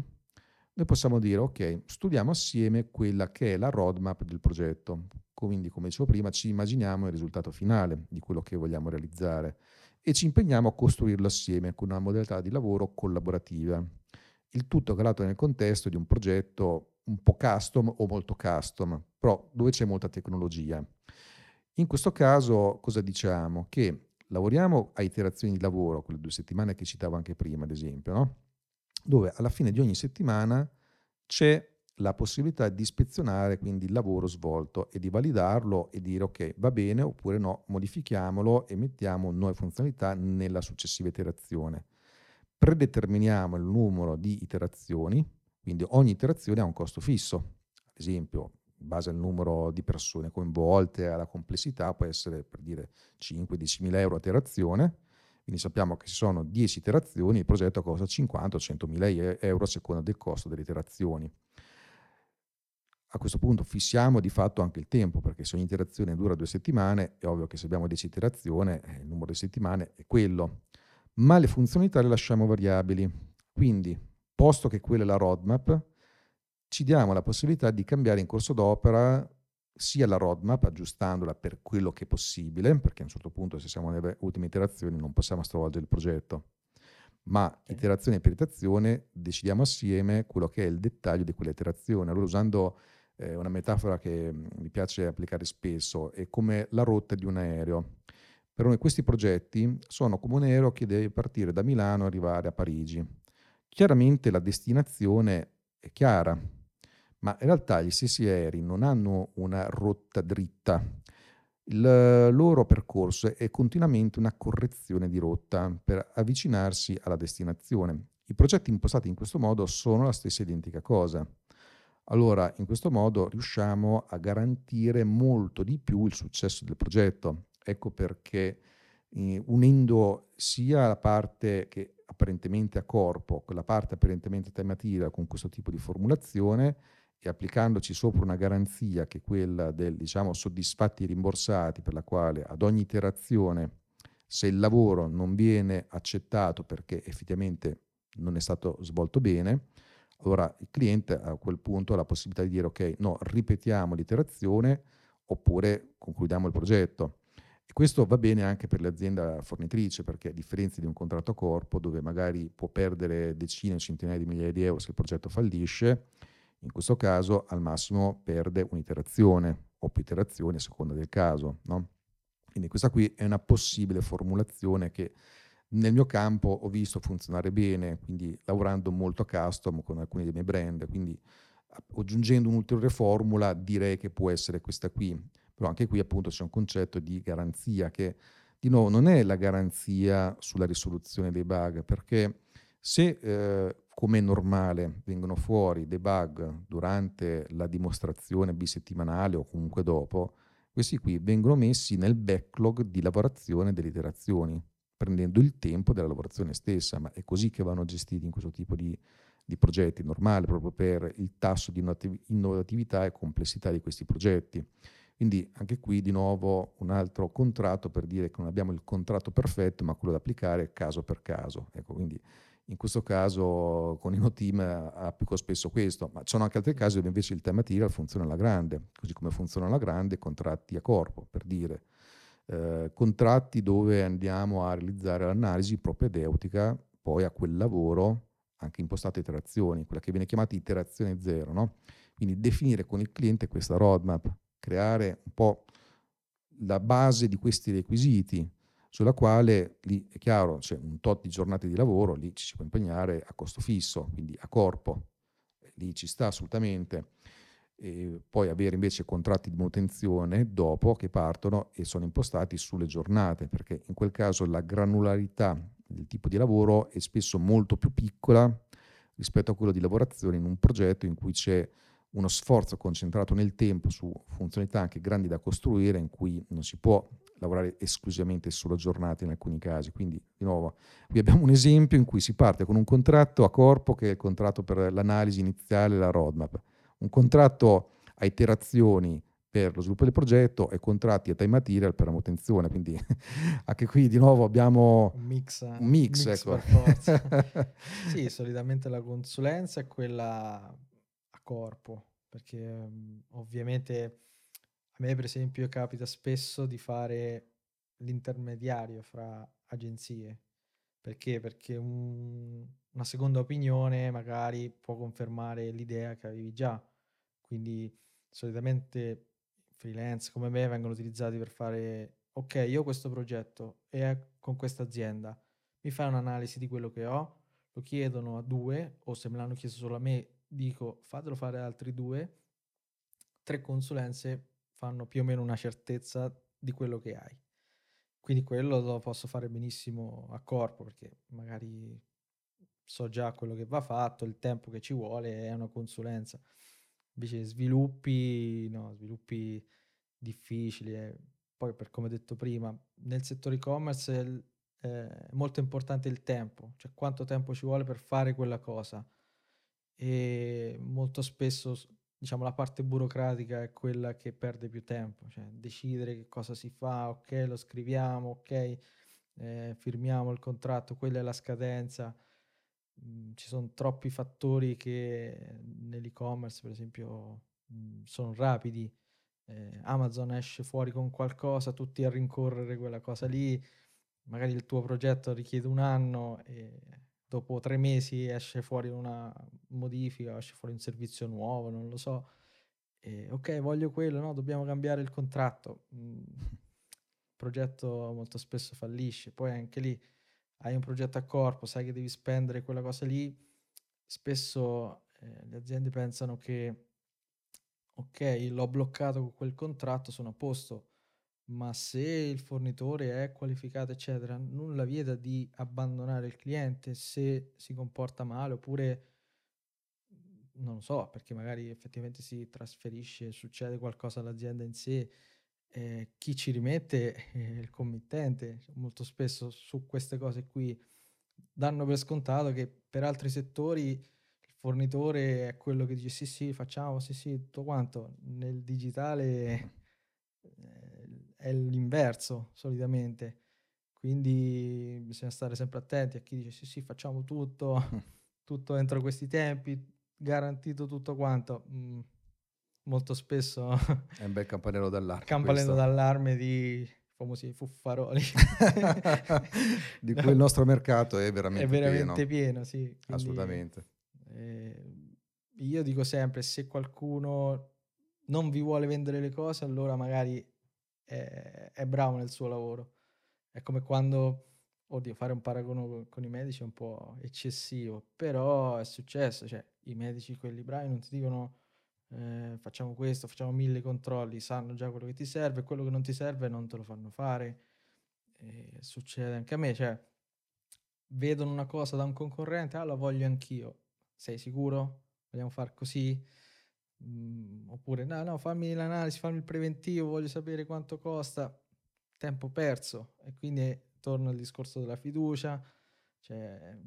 noi possiamo dire ok, studiamo assieme quella che è la roadmap del progetto. Quindi, come dicevo prima, ci immaginiamo il risultato finale di quello che vogliamo realizzare e ci impegniamo a costruirlo assieme con una modalità di lavoro collaborativa. Il tutto calato nel contesto di un progetto un po' custom o molto custom, però dove c'è molta tecnologia. In questo caso cosa diciamo? Che lavoriamo a iterazioni di lavoro, quelle due settimane che citavo anche prima, ad esempio, no? dove alla fine di ogni settimana c'è la possibilità di ispezionare quindi il lavoro svolto e di validarlo e dire ok, va bene oppure no, modifichiamolo e mettiamo nuove funzionalità nella successiva iterazione. Predeterminiamo il numero di iterazioni, quindi ogni iterazione ha un costo fisso. Ad esempio, in base al numero di persone coinvolte, alla complessità, può essere per dire 5-10 mila euro a iterazione, quindi sappiamo che se sono 10 iterazioni il progetto costa 50 100 mila euro a seconda del costo delle iterazioni. A questo punto fissiamo di fatto anche il tempo, perché se ogni iterazione dura due settimane, è ovvio che se abbiamo 10 iterazioni eh, il numero di settimane è quello, ma le funzionalità le lasciamo variabili. Quindi, posto che quella è la roadmap, ci diamo la possibilità di cambiare in corso d'opera sia la roadmap, aggiustandola per quello che è possibile, perché a un certo punto se siamo nelle ultime iterazioni non possiamo stravolgere il progetto, ma iterazione per iterazione decidiamo assieme quello che è il dettaglio di quella iterazione. Allora usando eh, una metafora che mm, mi piace applicare spesso, è come la rotta di un aereo. Per noi questi progetti sono come un aereo che deve partire da Milano e arrivare a Parigi. Chiaramente la destinazione è chiara, ma in realtà gli stessi aerei non hanno una rotta dritta. Il loro percorso è continuamente una correzione di rotta per avvicinarsi alla destinazione. I progetti impostati in questo modo sono la stessa identica cosa. Allora, in questo modo riusciamo a garantire molto di più il successo del progetto. Ecco perché eh, unendo sia la parte che apparentemente a corpo, quella parte apparentemente temativa con questo tipo di formulazione, e applicandoci sopra una garanzia che è quella del diciamo soddisfatti rimborsati per la quale ad ogni iterazione se il lavoro non viene accettato perché effettivamente non è stato svolto bene, allora il cliente a quel punto ha la possibilità di dire ok, no, ripetiamo l'iterazione oppure concludiamo il progetto. Questo va bene anche per l'azienda fornitrice perché a differenza di un contratto a corpo dove magari può perdere decine centinaia di migliaia di euro se il progetto fallisce, in questo caso al massimo perde un'iterazione o più iterazioni a seconda del caso. No? Quindi questa qui è una possibile formulazione che nel mio campo ho visto funzionare bene, quindi lavorando molto a custom con alcuni dei miei brand, quindi aggiungendo un'ulteriore formula direi che può essere questa qui, però anche qui appunto c'è un concetto di garanzia che di nuovo non è la garanzia sulla risoluzione dei bug, perché se eh, come è normale vengono fuori dei bug durante la dimostrazione bisettimanale o comunque dopo, questi qui vengono messi nel backlog di lavorazione delle iterazioni, prendendo il tempo della lavorazione stessa, ma è così che vanno gestiti in questo tipo di, di progetti, normale proprio per il tasso di innovatività e complessità di questi progetti. Quindi anche qui di nuovo un altro contratto per dire che non abbiamo il contratto perfetto, ma quello da applicare caso per caso. Ecco, quindi in questo caso con InnoTeam applico spesso questo, ma ci sono anche altri casi dove invece il tema material funziona alla grande, così come funziona alla grande contratti a corpo, per dire. Eh, contratti dove andiamo a realizzare l'analisi propedeutica poi a quel lavoro anche impostato a iterazioni, quella che viene chiamata iterazione zero, no? Quindi definire con il cliente questa roadmap, creare un po' la base di questi requisiti, sulla quale lì è chiaro, c'è un tot di giornate di lavoro, lì ci si può impegnare a costo fisso, quindi a corpo, lì ci sta assolutamente. E poi avere invece contratti di manutenzione dopo che partono e sono impostati sulle giornate, perché in quel caso la granularità del tipo di lavoro è spesso molto più piccola rispetto a quello di lavorazione in un progetto in cui c'è uno sforzo concentrato nel tempo su funzionalità anche grandi da costruire in cui non si può lavorare esclusivamente solo giornate in alcuni casi. Quindi, di nuovo, qui abbiamo un esempio in cui si parte con un contratto a corpo che è il contratto per l'analisi iniziale, la roadmap, un contratto a iterazioni per lo sviluppo del progetto e contratti a time material per la manutenzione. Quindi [laughs] anche qui di nuovo abbiamo un mix. Un mix, mix ecco. [laughs] sì, solitamente la consulenza è quella corpo, perché um, ovviamente a me per esempio capita spesso di fare l'intermediario fra agenzie. Perché? Perché un, una seconda opinione magari può confermare l'idea che avevi già. Quindi solitamente freelance come me vengono utilizzati per fare ok, io ho questo progetto e è con questa azienda. Mi fai un'analisi di quello che ho, lo chiedono a due o se me l'hanno chiesto solo a me dico fatelo fare altri due, tre consulenze fanno più o meno una certezza di quello che hai. Quindi quello lo posso fare benissimo a corpo perché magari so già quello che va fatto, il tempo che ci vuole è una consulenza. Invece sviluppi, no, sviluppi difficili. Eh. Poi per come detto prima, nel settore e-commerce eh, è molto importante il tempo, cioè quanto tempo ci vuole per fare quella cosa e molto spesso diciamo la parte burocratica è quella che perde più tempo, cioè decidere che cosa si fa, ok lo scriviamo, ok eh, firmiamo il contratto, quella è la scadenza, mm, ci sono troppi fattori che nell'e-commerce per esempio mm, sono rapidi, eh, Amazon esce fuori con qualcosa, tutti a rincorrere quella cosa lì, magari il tuo progetto richiede un anno e dopo tre mesi esce fuori una modifica, esce fuori un servizio nuovo, non lo so. E, ok, voglio quello, no, dobbiamo cambiare il contratto. Mm, il progetto molto spesso fallisce. Poi anche lì hai un progetto a corpo, sai che devi spendere quella cosa lì. Spesso eh, le aziende pensano che ok, l'ho bloccato con quel contratto, sono a posto ma se il fornitore è qualificato, eccetera, nulla vieta di abbandonare il cliente se si comporta male oppure non lo so, perché magari effettivamente si trasferisce, succede qualcosa all'azienda in sé, eh, chi ci rimette [laughs] è il committente. Molto spesso su queste cose qui danno per scontato che per altri settori il fornitore è quello che dice sì sì facciamo, sì sì tutto quanto. Nel digitale è l'inverso solitamente. Quindi bisogna stare sempre attenti a chi dice sì sì facciamo tutto, [laughs] tutto entro questi tempi, garantito tutto quanto. Mm, molto spesso [laughs] è un bel campanello d'allarme. Campanello d'allarme di famosi fuffaroli. [laughs] di cui il nostro mercato è veramente, è veramente pieno. pieno sì. Quindi, Assolutamente. Eh, io dico sempre, se qualcuno non vi vuole vendere le cose, allora magari è, è bravo nel suo lavoro. È come quando, oddio, fare un paragono con i medici è un po' eccessivo, però è successo, cioè i medici, quelli bravi, non ti dicono eh, facciamo questo, facciamo mille controlli, sanno già quello che ti serve, quello che non ti serve non te lo fanno fare. E succede anche a me, cioè vedono una cosa da un concorrente, ah la voglio anch'io, sei sicuro? Vogliamo fare così? Mm, oppure no, no, fammi l'analisi, fammi il preventivo, voglio sapere quanto costa, tempo perso. E quindi torno al discorso della fiducia, cioè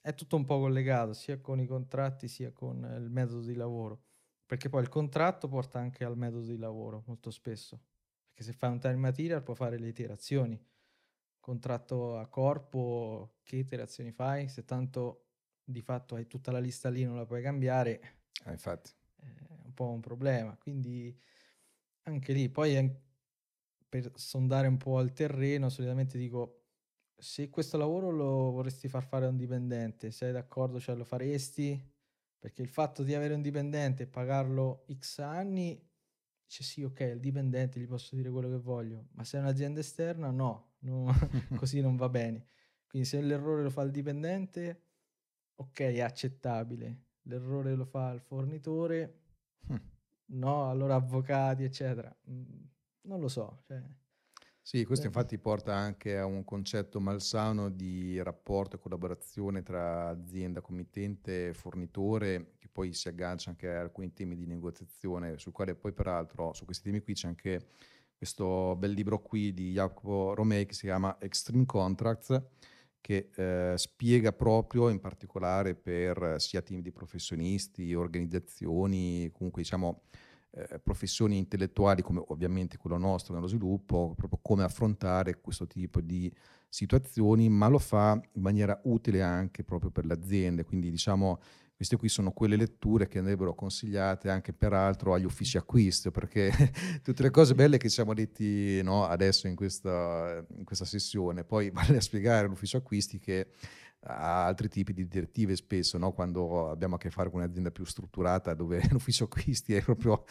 è tutto un po' collegato sia con i contratti sia con il metodo di lavoro. Perché poi il contratto porta anche al metodo di lavoro molto spesso. Perché se fai un time material puoi fare le iterazioni. Contratto a corpo, che iterazioni fai? Se tanto di fatto hai tutta la lista lì, non la puoi cambiare. Eh, infatti. È un po' un problema. Quindi anche lì, poi per sondare un po' il terreno, solitamente dico, se questo lavoro lo vorresti far fare a un dipendente, sei d'accordo, cioè lo faresti? Perché il fatto di avere un dipendente e pagarlo X anni, dice sì, ok, il dipendente gli posso dire quello che voglio, ma se è un'azienda esterna, no, no [laughs] [laughs] così non va bene. Quindi se l'errore lo fa il dipendente, ok, è accettabile. L'errore lo fa il fornitore, hm. no, allora avvocati, eccetera. Mm, non lo so. Cioè, sì, questo infatti porta anche a un concetto malsano di rapporto e collaborazione tra azienda, committente e fornitore, che poi si aggancia anche a alcuni temi di negoziazione, sul quale poi peraltro su questi temi qui c'è anche questo bel libro qui di Jacopo Romei che si chiama Extreme Contracts, che eh, spiega proprio in particolare per sia team di professionisti, organizzazioni, comunque diciamo eh, professioni intellettuali come ovviamente quello nostro nello sviluppo, proprio come affrontare questo tipo di situazioni, ma lo fa in maniera utile anche proprio per le aziende. Quindi diciamo queste qui sono quelle letture che andrebbero consigliate anche peraltro agli uffici acquisto, perché [laughs] tutte le cose belle che ci siamo detti no, adesso in questa, in questa sessione, poi [laughs] vale a spiegare all'ufficio acquisti che a altri tipi di direttive spesso, no? quando abbiamo a che fare con un'azienda più strutturata dove [laughs] l'ufficio acquisti è proprio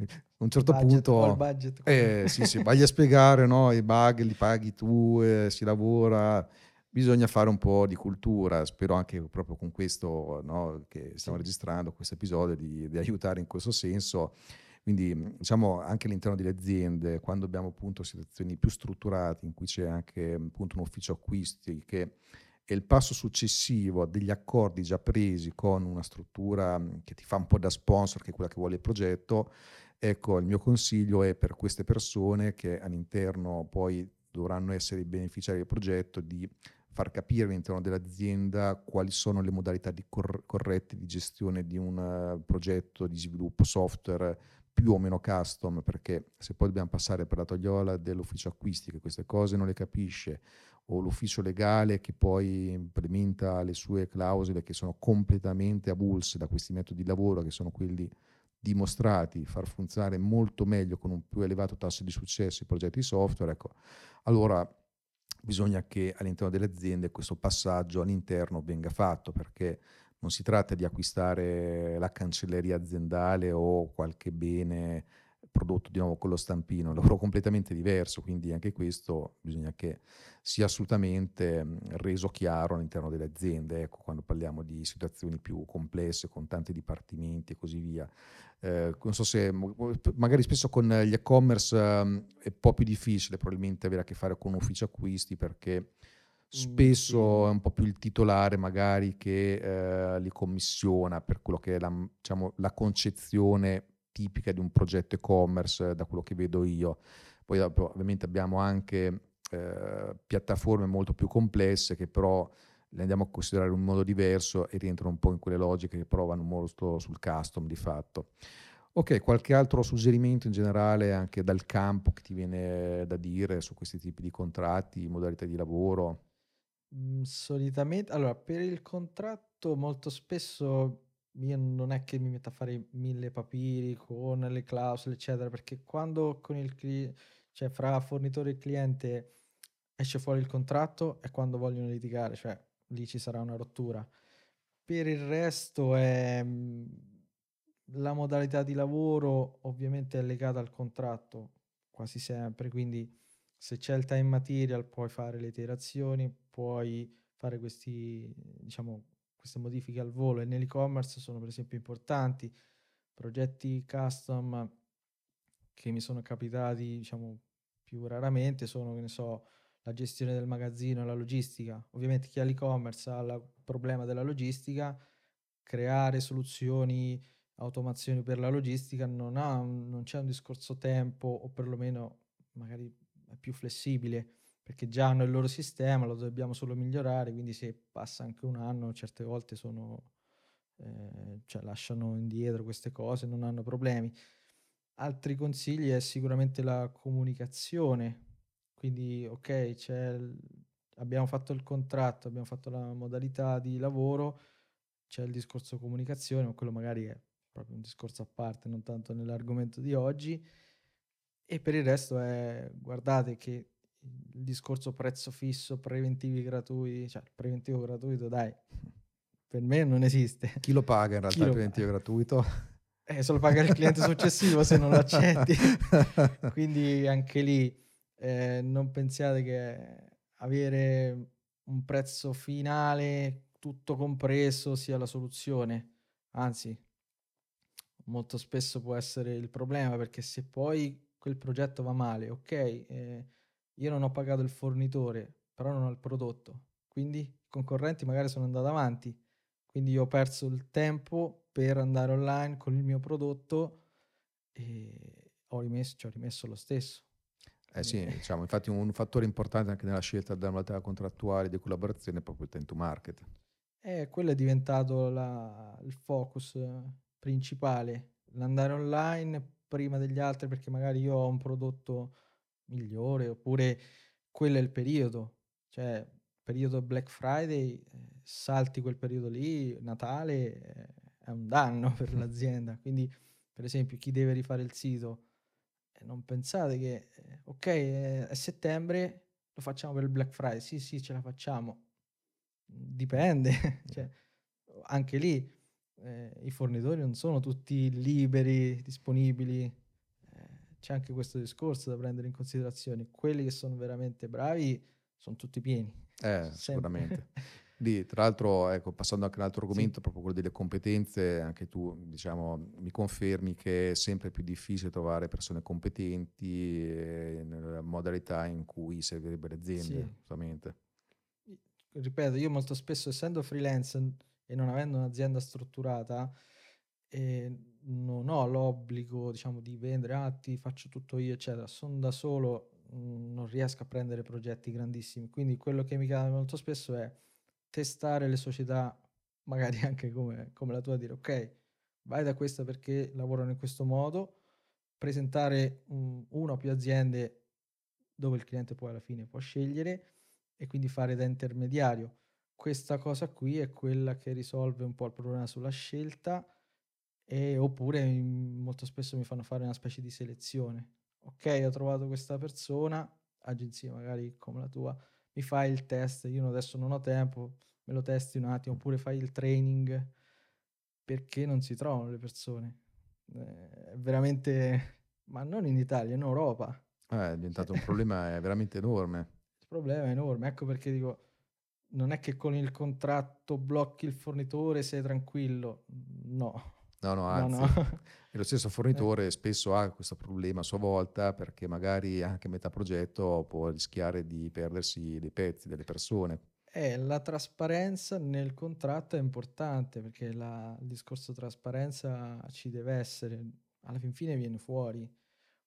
a un certo budget, punto budget, eh, sì, sì, vai a spiegare no? i bug, li paghi tu, eh, si lavora, bisogna fare un po' di cultura, spero anche proprio con questo no? che stiamo registrando, questo episodio, di, di aiutare in questo senso. Quindi diciamo anche all'interno delle aziende, quando abbiamo appunto situazioni più strutturate in cui c'è anche appunto un ufficio acquisti che e il passo successivo degli accordi già presi con una struttura che ti fa un po' da sponsor, che è quella che vuole il progetto, ecco, il mio consiglio è per queste persone che all'interno poi dovranno essere i beneficiari del progetto di far capire all'interno dell'azienda quali sono le modalità di cor- corrette di gestione di un uh, progetto di sviluppo software più o meno custom, perché se poi dobbiamo passare per la togliola dell'ufficio acquisti che queste cose non le capisce o l'ufficio legale che poi implementa le sue clausole che sono completamente avulse da questi metodi di lavoro che sono quelli dimostrati far funzionare molto meglio con un più elevato tasso di successo i progetti software, ecco, allora bisogna che all'interno delle aziende questo passaggio all'interno venga fatto perché non si tratta di acquistare la cancelleria aziendale o qualche bene prodotto di nuovo con lo stampino, un lavoro completamente diverso, quindi anche questo bisogna che sia assolutamente reso chiaro all'interno delle aziende, ecco, quando parliamo di situazioni più complesse con tanti dipartimenti e così via. Eh, non so se magari spesso con gli e-commerce eh, è un po' più difficile probabilmente avere a che fare con uffici acquisti perché spesso è un po' più il titolare magari che eh, li commissiona per quello che è la, diciamo, la concezione tipica di un progetto e-commerce, da quello che vedo io. Poi ovviamente abbiamo anche eh, piattaforme molto più complesse che però le andiamo a considerare in un modo diverso e rientrano un po' in quelle logiche che provano molto sul custom di fatto. Ok, qualche altro suggerimento in generale anche dal campo che ti viene da dire su questi tipi di contratti, modalità di lavoro? Mm, solitamente, allora, per il contratto molto spesso io non è che mi metto a fare mille papiri con le clausole, eccetera, perché quando con il cliente, cioè fra fornitore e cliente esce fuori il contratto è quando vogliono litigare, cioè lì ci sarà una rottura. Per il resto è mm, la modalità di lavoro ovviamente è legata al contratto, quasi sempre, quindi se c'è il time material puoi fare le iterazioni, puoi fare questi, diciamo, queste modifiche al volo e nell'e-commerce sono per esempio importanti. Progetti custom che mi sono capitati, diciamo, più raramente sono, che ne so, la gestione del magazzino e la logistica. Ovviamente chi ha l'e-commerce ha il problema della logistica, creare soluzioni, automazioni per la logistica non, ha, non c'è un discorso tempo o perlomeno magari è più flessibile perché già hanno il loro sistema, lo dobbiamo solo migliorare, quindi se passa anche un anno certe volte sono, eh, cioè lasciano indietro queste cose, non hanno problemi. Altri consigli è sicuramente la comunicazione, quindi ok, c'è abbiamo fatto il contratto, abbiamo fatto la modalità di lavoro, c'è il discorso comunicazione, ma quello magari è proprio un discorso a parte, non tanto nell'argomento di oggi. E per il resto è, guardate che il discorso prezzo fisso, preventivi gratuiti, cioè il preventivo gratuito, dai, [laughs] per me non esiste. Chi lo paga in realtà il preventivo paga? gratuito? [laughs] Eh, solo paga il cliente successivo se non lo accetti. [laughs] Quindi anche lì eh, non pensiate che avere un prezzo finale tutto compreso sia la soluzione. Anzi, molto spesso può essere il problema perché se poi quel progetto va male, ok, eh, io non ho pagato il fornitore, però non ho il prodotto. Quindi i concorrenti magari sono andati avanti. Quindi io ho perso il tempo per andare online con il mio prodotto e ho rimesso, ci ho rimesso lo stesso. Eh sì, [laughs] diciamo, infatti un fattore importante anche nella scelta della modalità contrattuale di collaborazione è proprio il time to market. Eh, quello è diventato la, il focus principale, l'andare online prima degli altri perché magari io ho un prodotto migliore oppure quello è il periodo, cioè periodo Black Friday, eh, salti quel periodo lì, Natale, eh, è un danno [laughs] per l'azienda. Quindi, per esempio, chi deve rifare il sito, eh, non pensate che, ok, è settembre, lo facciamo per il Black Friday. Sì, sì, ce la facciamo. Dipende. [laughs] cioè, anche lì i fornitori non sono tutti liberi, disponibili. C'è anche questo discorso da prendere in considerazione. Quelli che sono veramente bravi sono tutti pieni. Eh, sicuramente. [laughs] Lì, tra l'altro, ecco, passando anche a un altro argomento, sì. proprio quello delle competenze, anche tu diciamo, mi confermi che è sempre più difficile trovare persone competenti eh, nella modalità in cui servirebbe le aziende, sì. Ripeto, io molto spesso, essendo freelance e non avendo un'azienda strutturata, eh, non ho l'obbligo, diciamo, di vendere, ah, ti faccio tutto io, eccetera. Sono da solo, mh, mm, non riesco a prendere progetti grandissimi. Quindi quello che mi cade molto spesso è testare le società, magari [laughs] anche come, come la tua, dire ok, vai da questa perché lavorano in questo modo, presentare un, una o più aziende dove il cliente poi alla fine può scegliere e quindi fare da intermediario. Questa cosa qui è quella che risolve un po' il problema sulla scelta e, oppure molto spesso mi fanno fare una specie di selezione. Ok, ho trovato questa persona, agenzia magari come la tua, mi fai il test, io adesso non ho tempo, me lo testi un attimo, oppure fai il training, perché non si trovano le persone. Eh, è veramente, ma non in Italia, in Europa. Eh, è diventato un problema veramente enorme. [laughs] Il problema è enorme, ecco perché dico, non è che con il contratto blocchi il fornitore, sei tranquillo, no. No, no, anzi, no, no. [laughs] Lo stesso fornitore spesso ha questo problema a sua volta perché magari anche metà progetto può rischiare di perdersi dei pezzi, delle persone. Eh, la trasparenza nel contratto è importante perché la, il discorso trasparenza ci deve essere, alla fin fine viene fuori.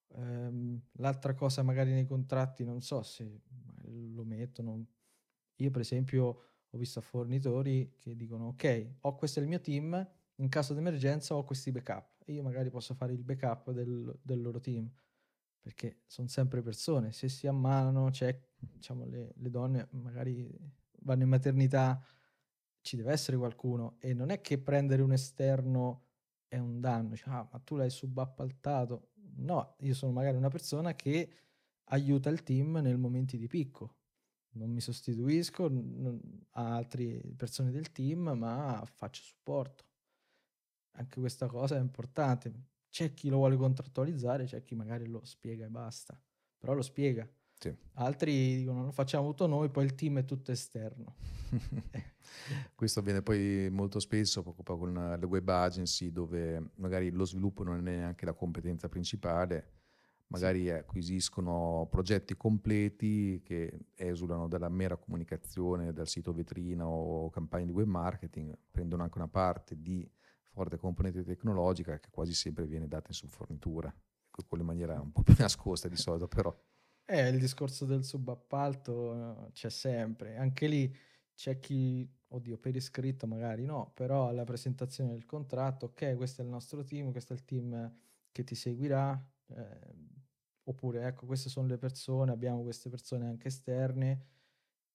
Um, l'altra cosa magari nei contratti, non so se lo mettono, io per esempio ho visto fornitori che dicono ok, ho questo è il mio team, in caso di emergenza ho questi backup e io magari posso fare il backup del, del loro team perché sono sempre persone, se si ammalano c'è, diciamo, le, le donne magari vanno in maternità, ci deve essere qualcuno e non è che prendere un esterno è un danno, cioè, ah, ma tu l'hai subappaltato. No, io sono magari una persona che aiuta il team nel momenti di picco. Non mi sostituisco a altre persone del team, ma faccio supporto. Anche questa cosa è importante. c'è chi lo vuole contrattualizzare, c'è chi magari lo spiega e basta, però lo spiega. Sì. Altri dicono lo facciamo tutto noi, poi il team è tutto esterno. [laughs] Questo avviene poi molto spesso proprio con le web agency dove magari lo sviluppo non è neanche la competenza principale, magari sì. acquisiscono progetti completi che esulano dalla mera comunicazione dal sito vetrina o campagne di web marketing, prendono anche una parte di forte componente tecnologica che quasi sempre viene data in subfornitura, con in maniera un po' più nascosta di solito però. Eh, il discorso del subappalto eh, c'è sempre, anche lì c'è chi, oddio, per iscritto magari no, però alla presentazione del contratto, ok, questo è il nostro team, questo è il team che ti seguirà, eh, oppure ecco, queste sono le persone, abbiamo queste persone anche esterne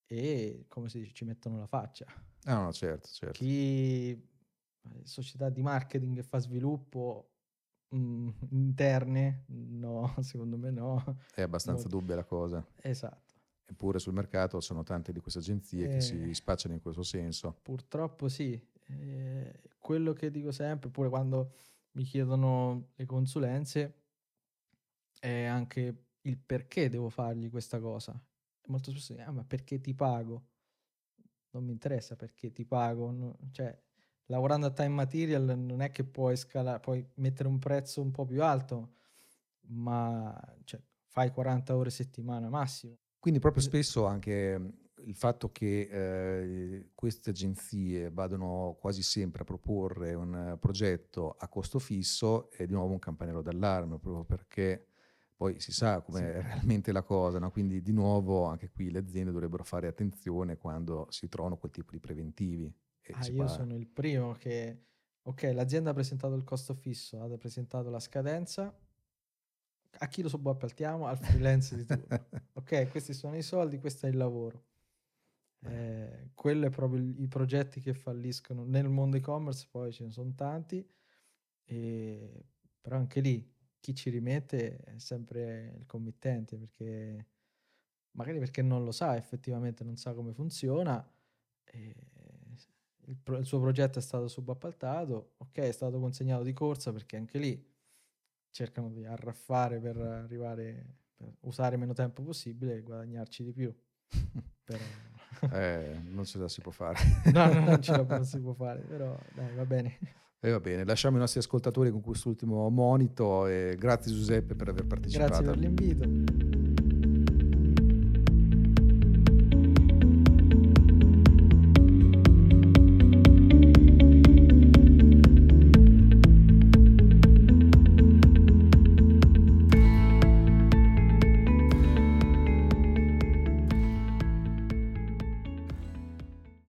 e, come si dice, ci mettono la faccia. Ah, no, certo, certo. Chi, società di marketing che fa sviluppo Mm, [laughs] interne? No, [laughs] secondo me no. È abbastanza no. dubbia la cosa. Esatto. Eppure sul mercato sono tante di queste agenzie eh, che si eh. spacciano in questo senso. Purtroppo sì. Eh, quello che dico sempre, pure quando mi chiedono le consulenze, è anche il perché devo fargli questa cosa. Molto spesso, ah, ma perché ti pago? Non mi interessa perché ti pago. No? Cioè, lavorando a time material non è che puoi scalare, puoi mettere un prezzo un po' più alto, ma cioè, fai 40 ore a settimana massimo. Quindi proprio spesso anche mhmm, il fatto che eh, queste agenzie vadano quasi sempre a proporre un progetto a costo fisso è di nuovo un campanello d'allarme, proprio perché poi si sa com'è sì. realmente la cosa, no? quindi di nuovo anche qui le aziende dovrebbero fare attenzione quando si trovano quel tipo di preventivi. Ah, io sono il primo che, ok, l'azienda ha presentato il costo fisso, ha presentato la scadenza, a chi lo subappaltiamo? Al freelance di turno. [laughs] ok, questi sono i soldi, questo è il lavoro. Eh, quello è proprio i progetti che falliscono nel mondo e-commerce, poi ce ne sono tanti, e, però anche lì chi ci rimette è sempre il committente perché magari perché non lo sa effettivamente, non sa come funziona. E il, pro- il, suo progetto è stato subappaltato, ok, è stato consegnato di corsa perché anche lì cercano di arraffare per arrivare, per usare meno tempo possibile e guadagnarci di più. [laughs] però... eh, non ce la si può fare. [laughs] no, no, non ce la [laughs] si può fare, però dai, va bene. E va bene, lasciamo i nostri ascoltatori con quest'ultimo monito e grazie Giuseppe per aver partecipato. Grazie per l'invito.